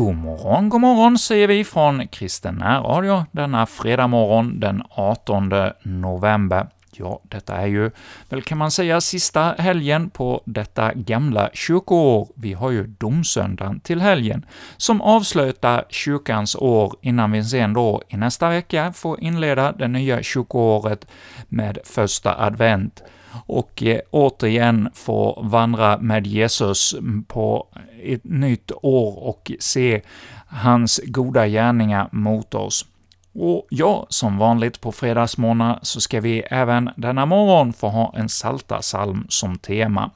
God morgon, god morgon säger vi från Kristen närradio denna fredag morgon den 18 november. Ja, detta är ju väl kan man säga sista helgen på detta gamla kyrkoår. Vi har ju domsöndagen till helgen, som avslutar kyrkans år innan vi sen då i nästa vecka får inleda det nya kyrkoåret med första advent och eh, återigen få vandra med Jesus på ett nytt år och se hans goda gärningar mot oss. Och ja, som vanligt på fredagsmorgnar så ska vi även denna morgon få ha en salta salm som tema.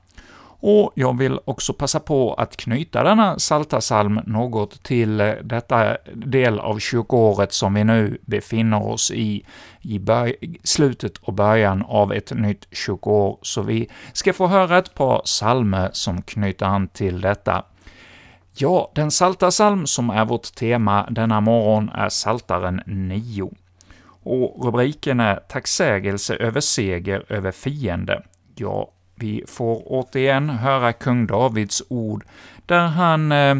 Och jag vill också passa på att knyta denna Saltasalm något till eh, detta del av kyrkoåret som vi nu befinner oss i, i slutet och början av ett nytt kyrkoår, så vi ska få höra ett par psalmer som knyter an till detta. Ja, den Saltasalm som är vårt tema denna morgon är Saltaren 9. Och rubriken är ”Tacksägelse över seger över fiende”. Ja, vi får återigen höra kung Davids ord, där han eh,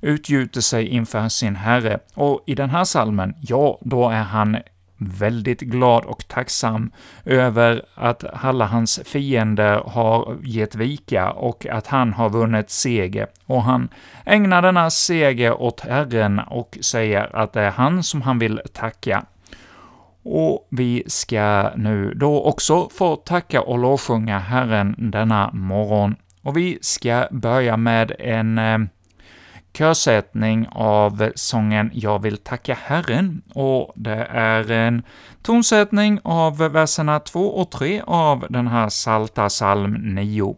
utgjuter sig inför sin herre. Och i den här salmen, ja, då är han väldigt glad och tacksam över att alla hans fiender har gett vika och att han har vunnit seger. Och han ägnar denna seger åt Herren och säger att det är han som han vill tacka. Och vi ska nu då också få tacka och lovsjunga Herren denna morgon. Och vi ska börja med en eh, körsättning av sången ”Jag vill tacka Herren”, och det är en tonsättning av verserna 2 och 3 av den här Salta psalm 9.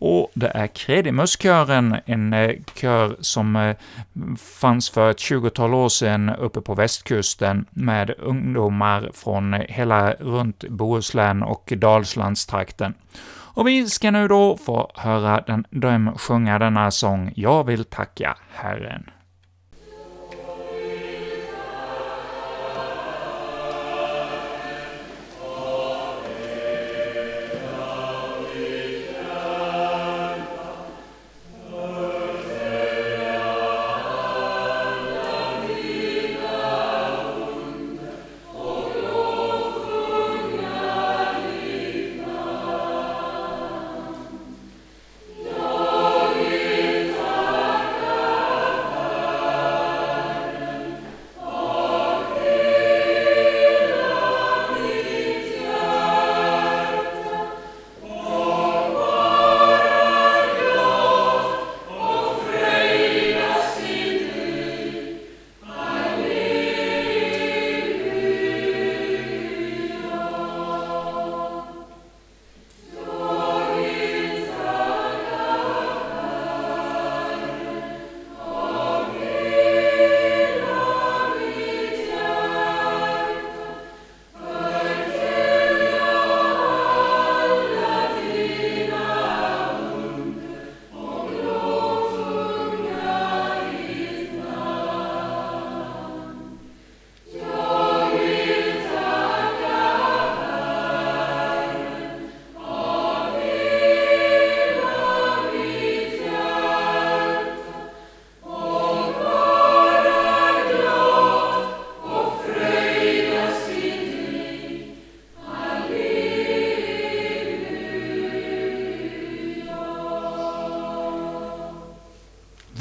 Och det är Kredimuskören, en eh, kör som eh, fanns för ett tjugotal år sedan uppe på västkusten med ungdomar från hela runt Bohuslän och Dalslandstrakten. Och vi ska nu då få höra den, dem sjunga denna sång ”Jag vill tacka Herren”.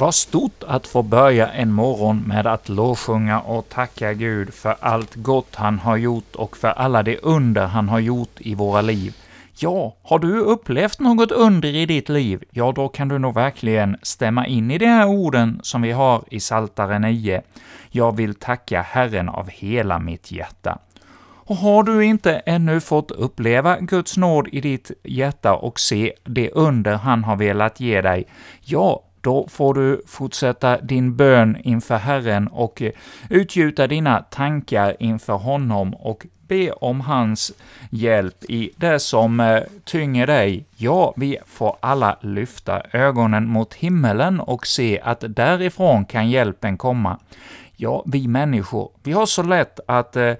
Var stort att få börja en morgon med att lovsjunga och tacka Gud för allt gott han har gjort och för alla de under han har gjort i våra liv. Ja, har du upplevt något under i ditt liv, ja, då kan du nog verkligen stämma in i de här orden som vi har i Saltare 9. Jag vill tacka Herren av hela mitt hjärta. Och har du inte ännu fått uppleva Guds nåd i ditt hjärta och se det under han har velat ge dig, ja, då får du fortsätta din bön inför Herren och eh, utgjuta dina tankar inför honom och be om hans hjälp i det som eh, tynger dig. Ja, vi får alla lyfta ögonen mot himmelen och se att därifrån kan hjälpen komma. Ja, vi människor, vi har så lätt att eh,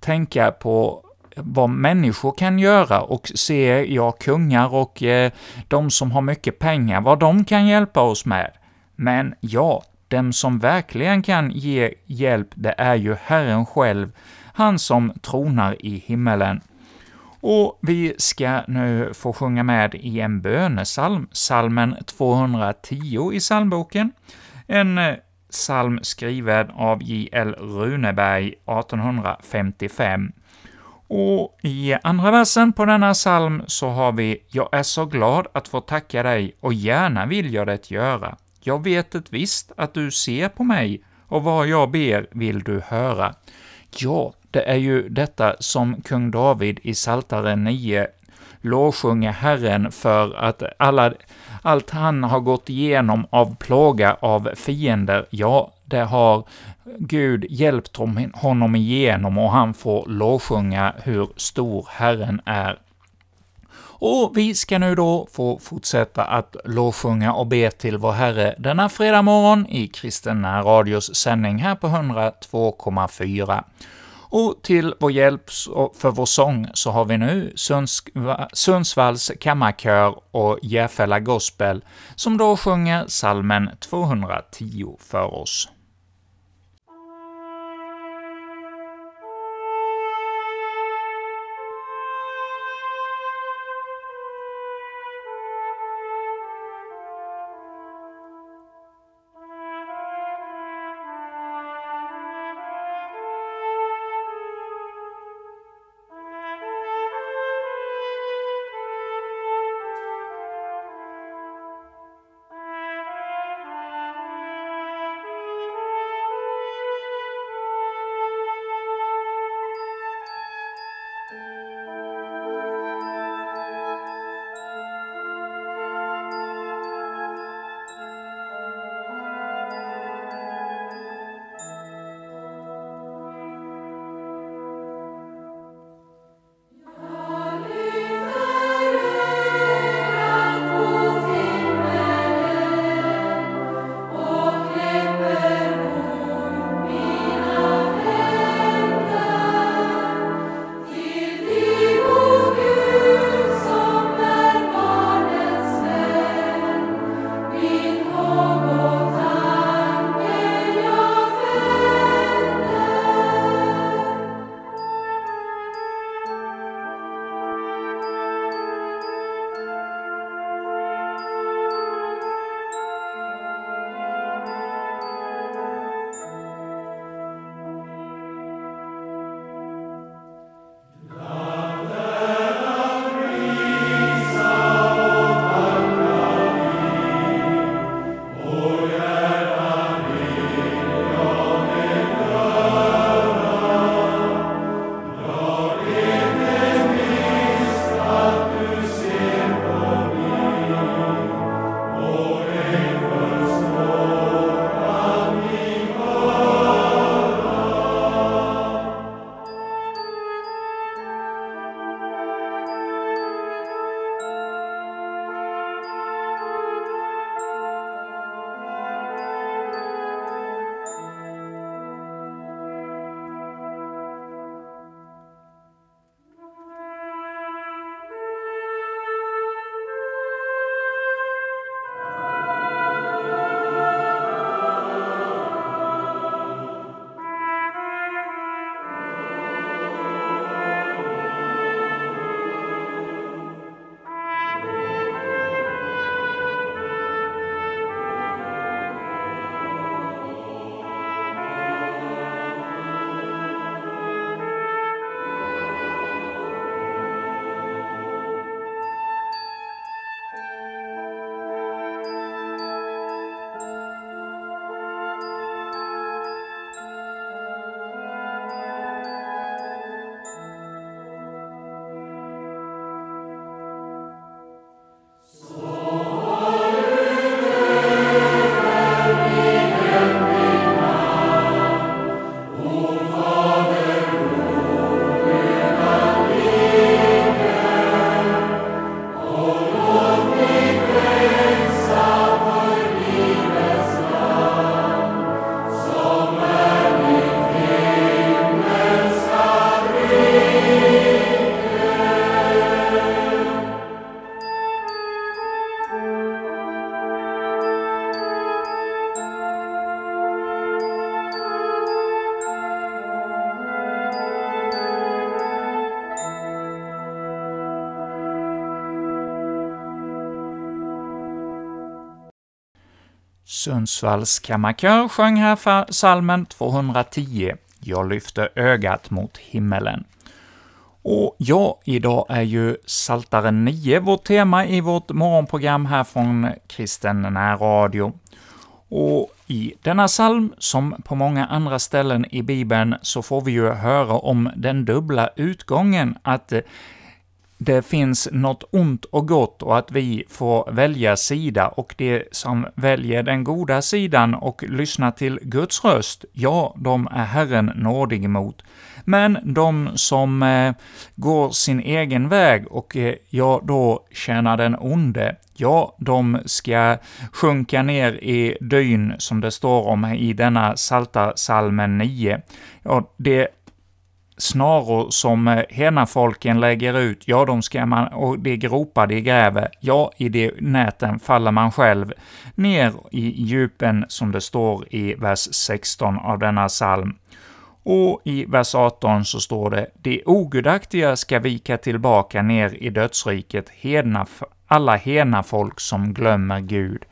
tänka på vad människor kan göra och se, ja, kungar och eh, de som har mycket pengar, vad de kan hjälpa oss med. Men ja, den som verkligen kan ge hjälp, det är ju Herren själv, han som tronar i himmelen. Och vi ska nu få sjunga med i en bönesalm, salmen 210 i psalmboken. En eh, psalm skriven av J.L. Runeberg 1855. Och i andra versen på denna psalm så har vi ”Jag är så glad att få tacka dig, och gärna vill jag det göra. Jag vet ett visst att du ser på mig, och vad jag ber vill du höra.” Ja, det är ju detta som kung David i Psaltaren 9 lovsjunger Herren för att alla, allt han har gått igenom av plåga av fiender, ja, det har Gud hjälpt honom igenom och han får lovsjunga hur stor Herren är. Och vi ska nu då få fortsätta att lovsjunga och be till vår Herre denna fredag morgon i Kristen Radios sändning här på 102,4. Och till vår hjälp för vår sång så har vi nu Sundsvalls kammarkör och Järfälla Gospel, som då sjunger salmen 210 för oss. Sundsvalls kammarkör sjöng här salmen 210, ”Jag lyfter ögat mot himmelen”. Och ja, idag är ju Saltaren 9 vårt tema i vårt morgonprogram här från Kristen närradio. Och i denna psalm, som på många andra ställen i Bibeln, så får vi ju höra om den dubbla utgången, att det finns något ont och gott och att vi får välja sida, och de som väljer den goda sidan och lyssnar till Guds röst, ja, de är Herren nådig mot. Men de som eh, går sin egen väg och eh, ja, då tjänar den onde, ja, de ska sjunka ner i dyn, som det står om i denna Salta salmen 9. Ja, det snaror som eh, henafolken lägger ut, ja, de ska man, och de gropar de gräver, ja, i de näten faller man själv ner i djupen, som det står i vers 16 av denna psalm. Och i vers 18 så står det ”De ogudaktiga ska vika tillbaka ner i dödsriket, hedna, alla hena folk som glömmer Gud”.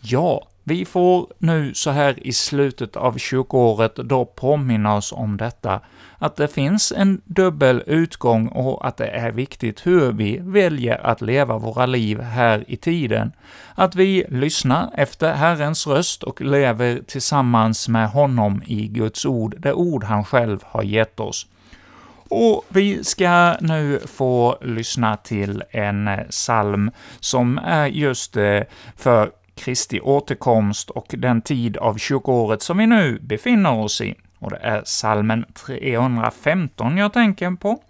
Ja, vi får nu så här i slutet av kyrkoåret då påminna oss om detta, att det finns en dubbel utgång och att det är viktigt hur vi väljer att leva våra liv här i tiden. Att vi lyssnar efter Herrens röst och lever tillsammans med honom i Guds ord, det ord han själv har gett oss. Och vi ska nu få lyssna till en psalm som är just eh, för Kristi återkomst och den tid av kyrkoåret som vi nu befinner oss i. Och det är salmen 315 jag tänker på.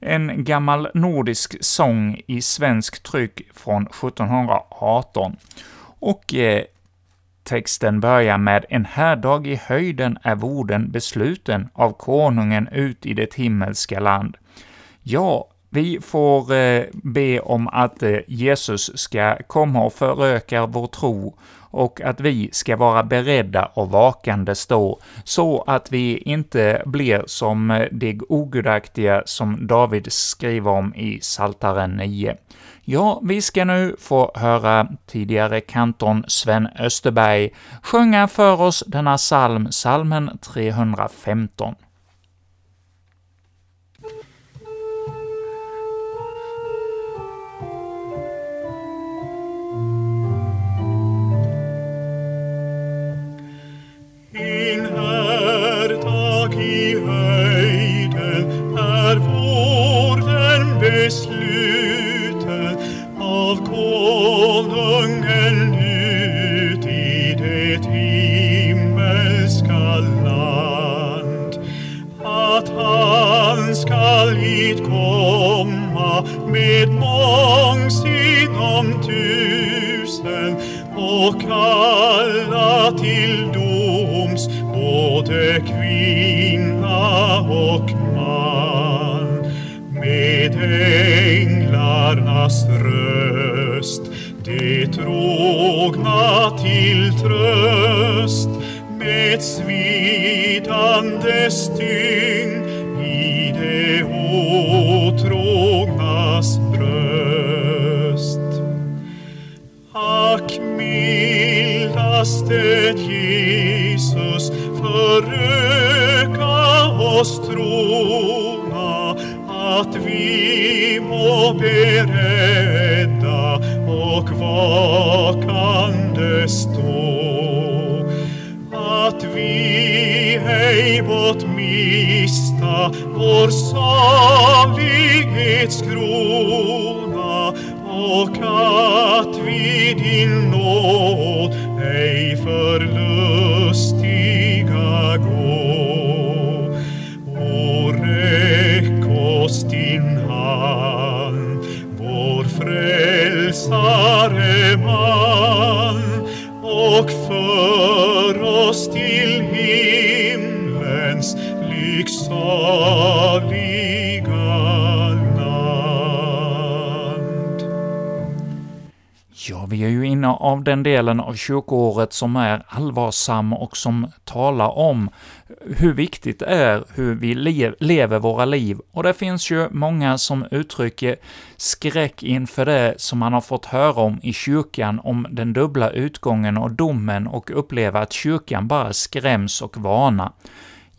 En gammal nordisk sång i svensk tryck från 1718. Och eh, texten börjar med ”En härdag i höjden är vorden besluten av konungen ut i det himmelska land”. Ja, vi får eh, be om att eh, Jesus ska komma och föröka vår tro och att vi ska vara beredda och vakande stå, så att vi inte blir som eh, de ogudaktiga som David skriver om i Saltaren 9. Ja, vi ska nu få höra tidigare kanton Sven Österberg sjunga för oss denna psalm, psalmen 315. dess i det åtrågnas bröst. Ack, mildaste Jesus, föröka oss trona att vi må beredda och vakande stå. Att vi ej bort mista vår salighetskrona och att vi din nåd ej förlustiga gå. O räck oss din hand, vår frälsare man och för oss till Yksikö land. Ja, vi är ju inne av den delen av kyrkoåret som är allvarsam och som talar om hur viktigt det är hur vi le lever våra liv. Och det finns ju många som uttrycker skräck inför det som man har fått höra om i kyrkan, om den dubbla utgången och domen och uppleva att kyrkan bara skräms och varnar.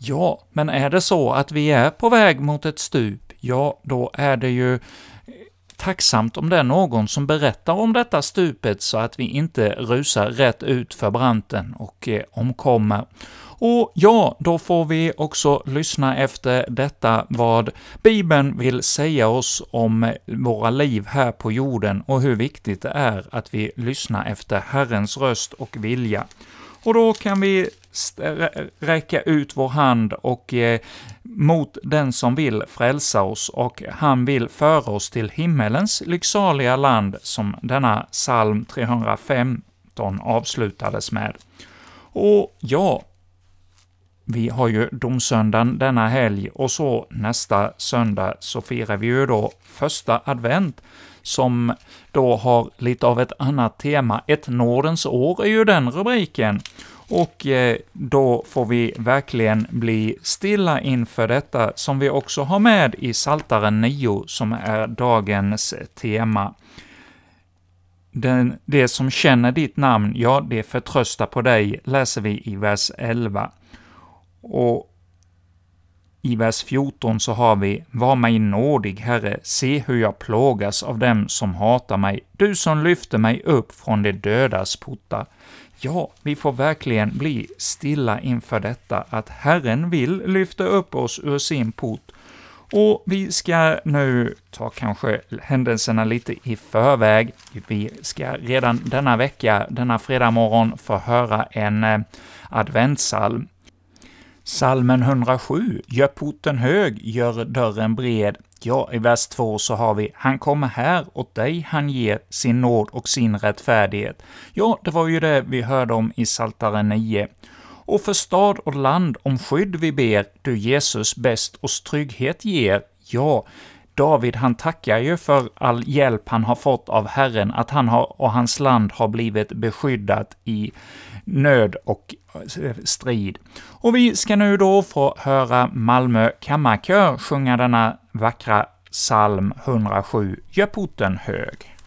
Ja, men är det så att vi är på väg mot ett stup, ja, då är det ju tacksamt om det är någon som berättar om detta stupet så att vi inte rusar rätt ut för branten och eh, omkommer. Och ja, då får vi också lyssna efter detta vad Bibeln vill säga oss om eh, våra liv här på jorden och hur viktigt det är att vi lyssnar efter Herrens röst och vilja. Och då kan vi räcka ut vår hand och eh, mot den som vill frälsa oss, och han vill föra oss till himmelens lycksaliga land, som denna psalm 315 avslutades med. Och ja, vi har ju domsöndagen denna helg, och så nästa söndag så firar vi ju då första advent, som då har lite av ett annat tema. Ett Nordens år är ju den rubriken. Och eh, då får vi verkligen bli stilla inför detta, som vi också har med i Saltaren 9, som är dagens tema. Den, det som känner ditt namn, ja, det förtröstar på dig, läser vi i vers 11. Och i vers 14 så har vi ”Var mig nådig, Herre, se hur jag plågas av dem som hatar mig, du som lyfte mig upp från de dödas portar. Ja, vi får verkligen bli stilla inför detta, att Herren vill lyfta upp oss ur sin port, och vi ska nu ta kanske händelserna lite i förväg. Vi ska redan denna vecka, denna fredag morgon, få höra en eh, adventsalm Salmen 107, Gör porten hög, gör dörren bred. Ja, i vers 2 så har vi ”Han kommer här, åt dig han ger sin nåd och sin rättfärdighet”. Ja, det var ju det vi hörde om i Psaltaren 9. Och för stad och land om skydd vi ber, du Jesus bäst oss trygghet ger. Ja, David han tackar ju för all hjälp han har fått av Herren, att han har, och hans land har blivit beskyddat i nöd och strid. Och vi ska nu då få höra Malmö kammarkör sjunga denna vackra psalm 107, Gör porten hög.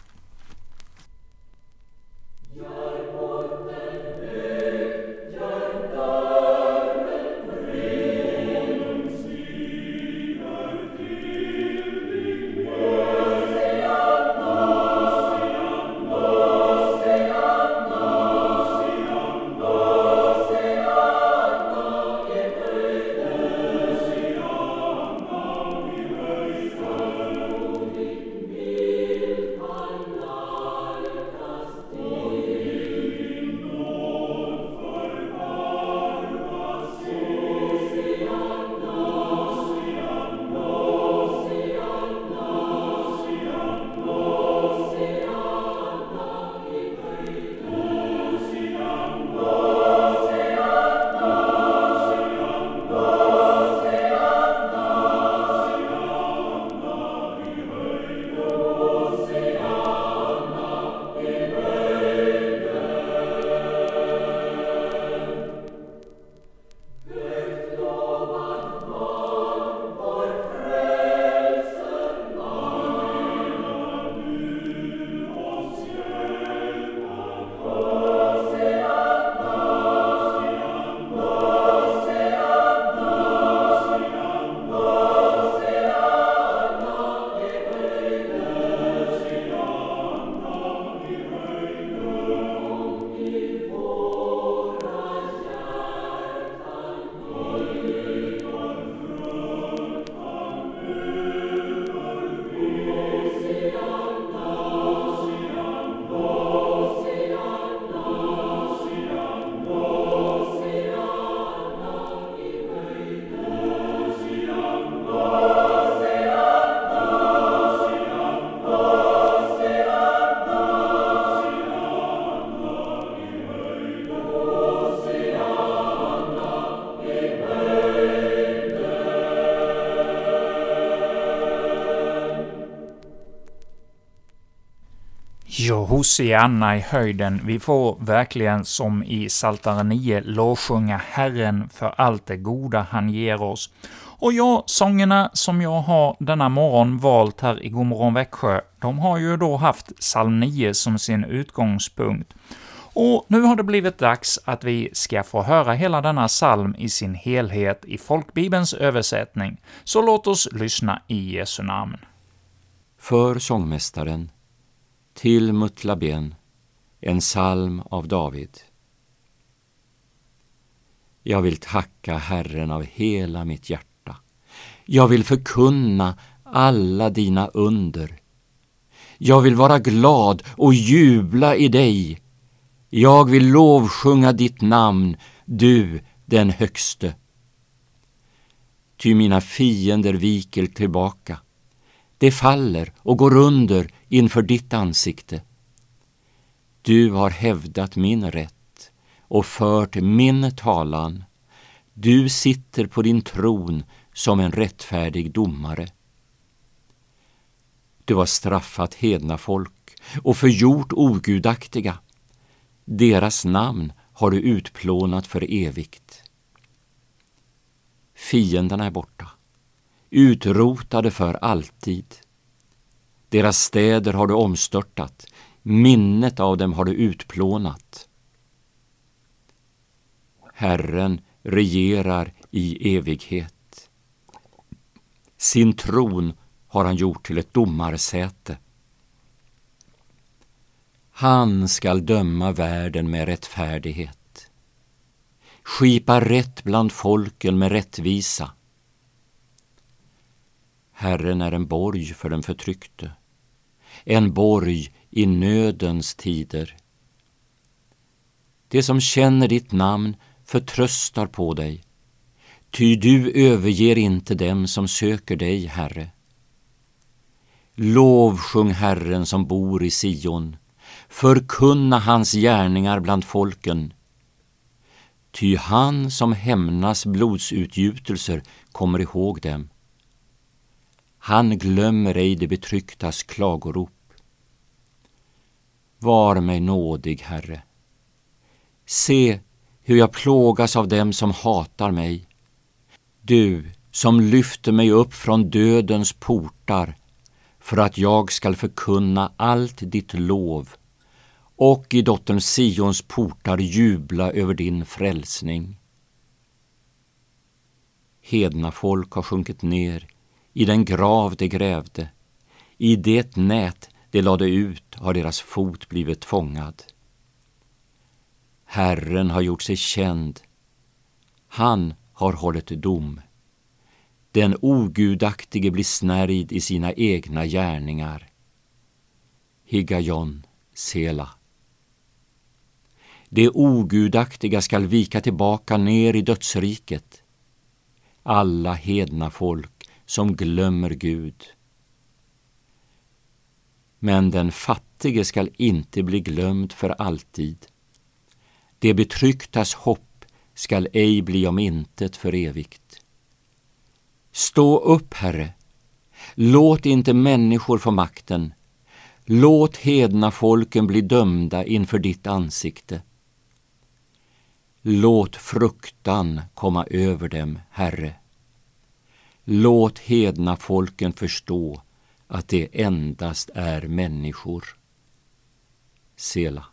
Hosianna i höjden. Vi får verkligen som i Psaltaren 9 lovsjunga Herren för allt det goda han ger oss. Och ja, sångerna som jag har denna morgon valt här i Godmorgon Växjö, de har ju då haft psalm 9 som sin utgångspunkt. Och nu har det blivit dags att vi ska få höra hela denna psalm i sin helhet i folkbibelns översättning, så låt oss lyssna i Jesu namn. För sångmästaren, till Mutlaben, en psalm av David. Jag vill tacka Herren av hela mitt hjärta. Jag vill förkunna alla dina under. Jag vill vara glad och jubla i dig. Jag vill lovsjunga ditt namn, du den högste. Ty mina fiender viker tillbaka. De faller och går under inför ditt ansikte. Du har hävdat min rätt och fört min talan. Du sitter på din tron som en rättfärdig domare. Du har straffat hedna folk och förgjort ogudaktiga. Deras namn har du utplånat för evigt. Fienderna är borta, utrotade för alltid. Deras städer har du omstörtat, minnet av dem har du utplånat. Herren regerar i evighet. Sin tron har han gjort till ett domarsäte. Han skall döma världen med rättfärdighet, skipa rätt bland folken med rättvisa. Herren är en borg för den förtryckte, en borg i nödens tider. Det som känner ditt namn förtröstar på dig, ty du överger inte dem som söker dig, Herre. Lovsjung Herren som bor i Sion, förkunna hans gärningar bland folken. Ty han som hämnas blodsutgjutelser kommer ihåg dem. Han glömmer ej de betrycktas klagorop. Var mig nådig, Herre. Se hur jag plågas av dem som hatar mig. Du som lyfter mig upp från dödens portar för att jag skall förkunna allt ditt lov och i dottern Sions portar jubla över din frälsning. Hedna folk har sjunkit ner i den grav de grävde, i det nät de lade ut har deras fot blivit fångad. Herren har gjort sig känd, han har hållit dom. Den ogudaktige blir snärjd i sina egna gärningar. Higajon, Sela. Det ogudaktiga skall vika tillbaka ner i dödsriket. Alla hedna folk som glömmer Gud. Men den fattige skall inte bli glömd för alltid. Det betrycktas hopp skall ej bli om intet för evigt. Stå upp, Herre. Låt inte människor få makten. Låt hedna folken bli dömda inför ditt ansikte. Låt fruktan komma över dem, Herre. Låt hedna folken förstå att det endast är människor. Sela.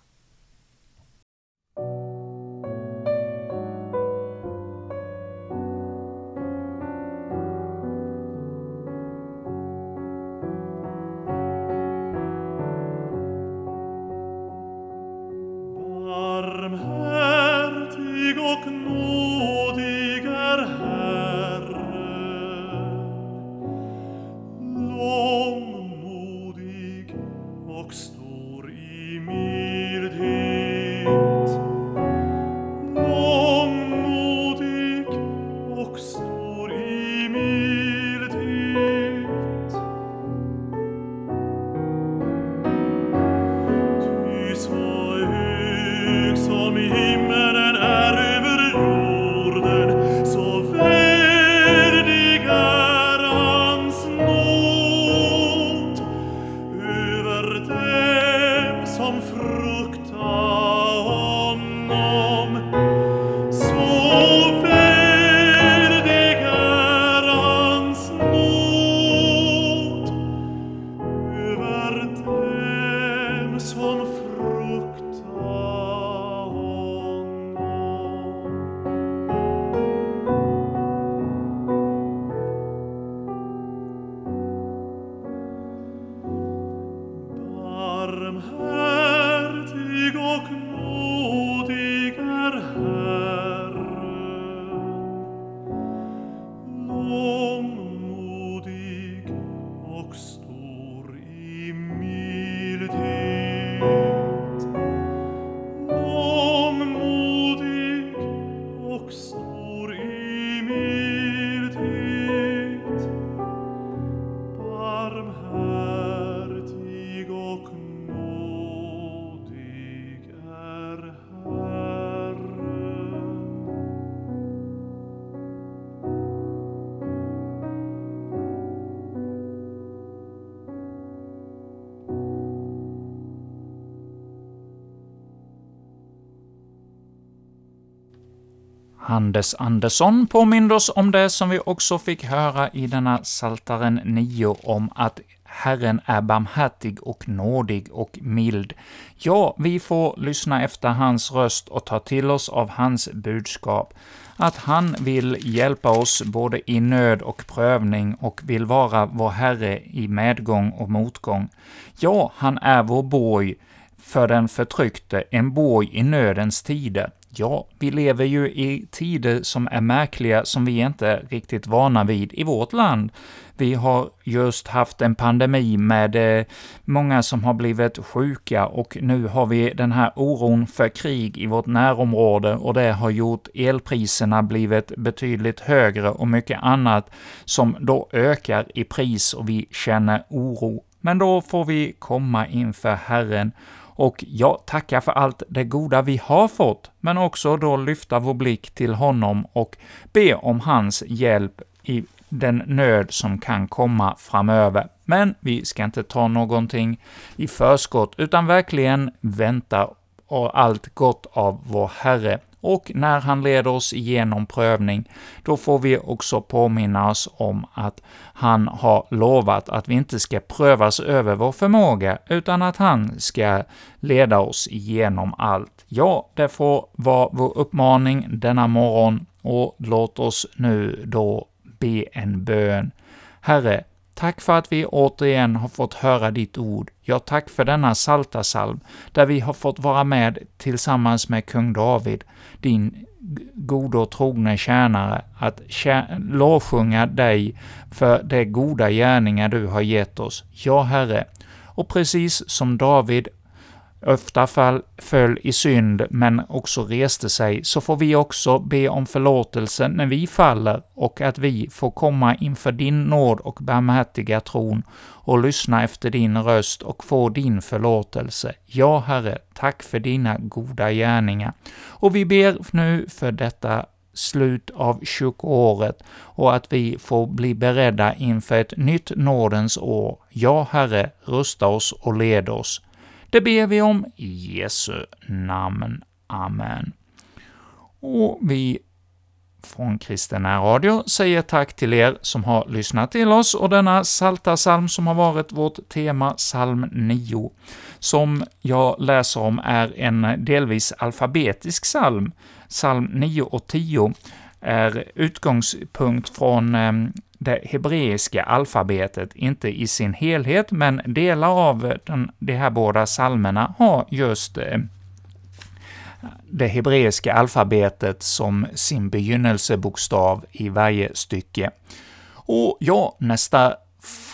Anders Andersson påminner oss om det som vi också fick höra i denna Saltaren 9 om att Herren är barmhärtig och nådig och mild. Ja, vi får lyssna efter hans röst och ta till oss av hans budskap, att han vill hjälpa oss både i nöd och prövning och vill vara vår Herre i medgång och motgång. Ja, han är vår borg för den förtryckte, en borg i nödens tider. Ja, vi lever ju i tider som är märkliga, som vi inte är riktigt vana vid i vårt land. Vi har just haft en pandemi med eh, många som har blivit sjuka och nu har vi den här oron för krig i vårt närområde och det har gjort elpriserna blivit betydligt högre och mycket annat som då ökar i pris och vi känner oro. Men då får vi komma inför Herren och jag tackar för allt det goda vi har fått, men också då lyfta vår blick till honom och be om hans hjälp i den nöd som kan komma framöver. Men vi ska inte ta någonting i förskott, utan verkligen vänta och allt gott av vår Herre och när han leder oss igenom prövning, då får vi också påminna oss om att han har lovat att vi inte ska prövas över vår förmåga, utan att han ska leda oss igenom allt. Ja, det får vara vår uppmaning denna morgon, och låt oss nu då be en bön. Herre, Tack för att vi återigen har fått höra ditt ord. Ja, tack för denna saltasalm där vi har fått vara med tillsammans med kung David, din gode och trogne tjänare, att lovsjunga dig för de goda gärningar du har gett oss. Ja, Herre, och precis som David ofta fall, föll i synd, men också reste sig, så får vi också be om förlåtelse när vi faller och att vi får komma inför din nåd och barmhärtiga tron och lyssna efter din röst och få din förlåtelse. Ja, Herre, tack för dina goda gärningar. Och vi ber nu för detta slut av kyrkoåret och att vi får bli beredda inför ett nytt nådens år. Ja, Herre, rusta oss och led oss. Det ber vi om i Jesu namn. Amen. Och vi från Kristen Radio säger tack till er som har lyssnat till oss och denna salta salm som har varit vårt tema, psalm 9, som jag läser om är en delvis alfabetisk psalm. Psalm 9 och 10 är utgångspunkt från eh, det hebreiska alfabetet, inte i sin helhet, men delar av den, de här båda psalmerna har just eh, det hebreiska alfabetet som sin begynnelsebokstav i varje stycke. Och ja, nästa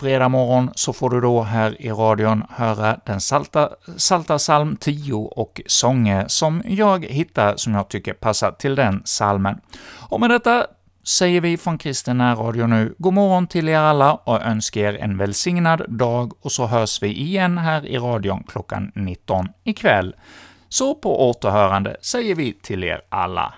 fredag morgon så får du då här i radion höra den salta, salta psalm 10 och sånger som jag hittar som jag tycker passar till den salmen. Och med detta säger vi från Kristen Radio nu god morgon till er alla och önskar er en välsignad dag, och så hörs vi igen här i radion klockan 19 ikväll. Så på återhörande säger vi till er alla.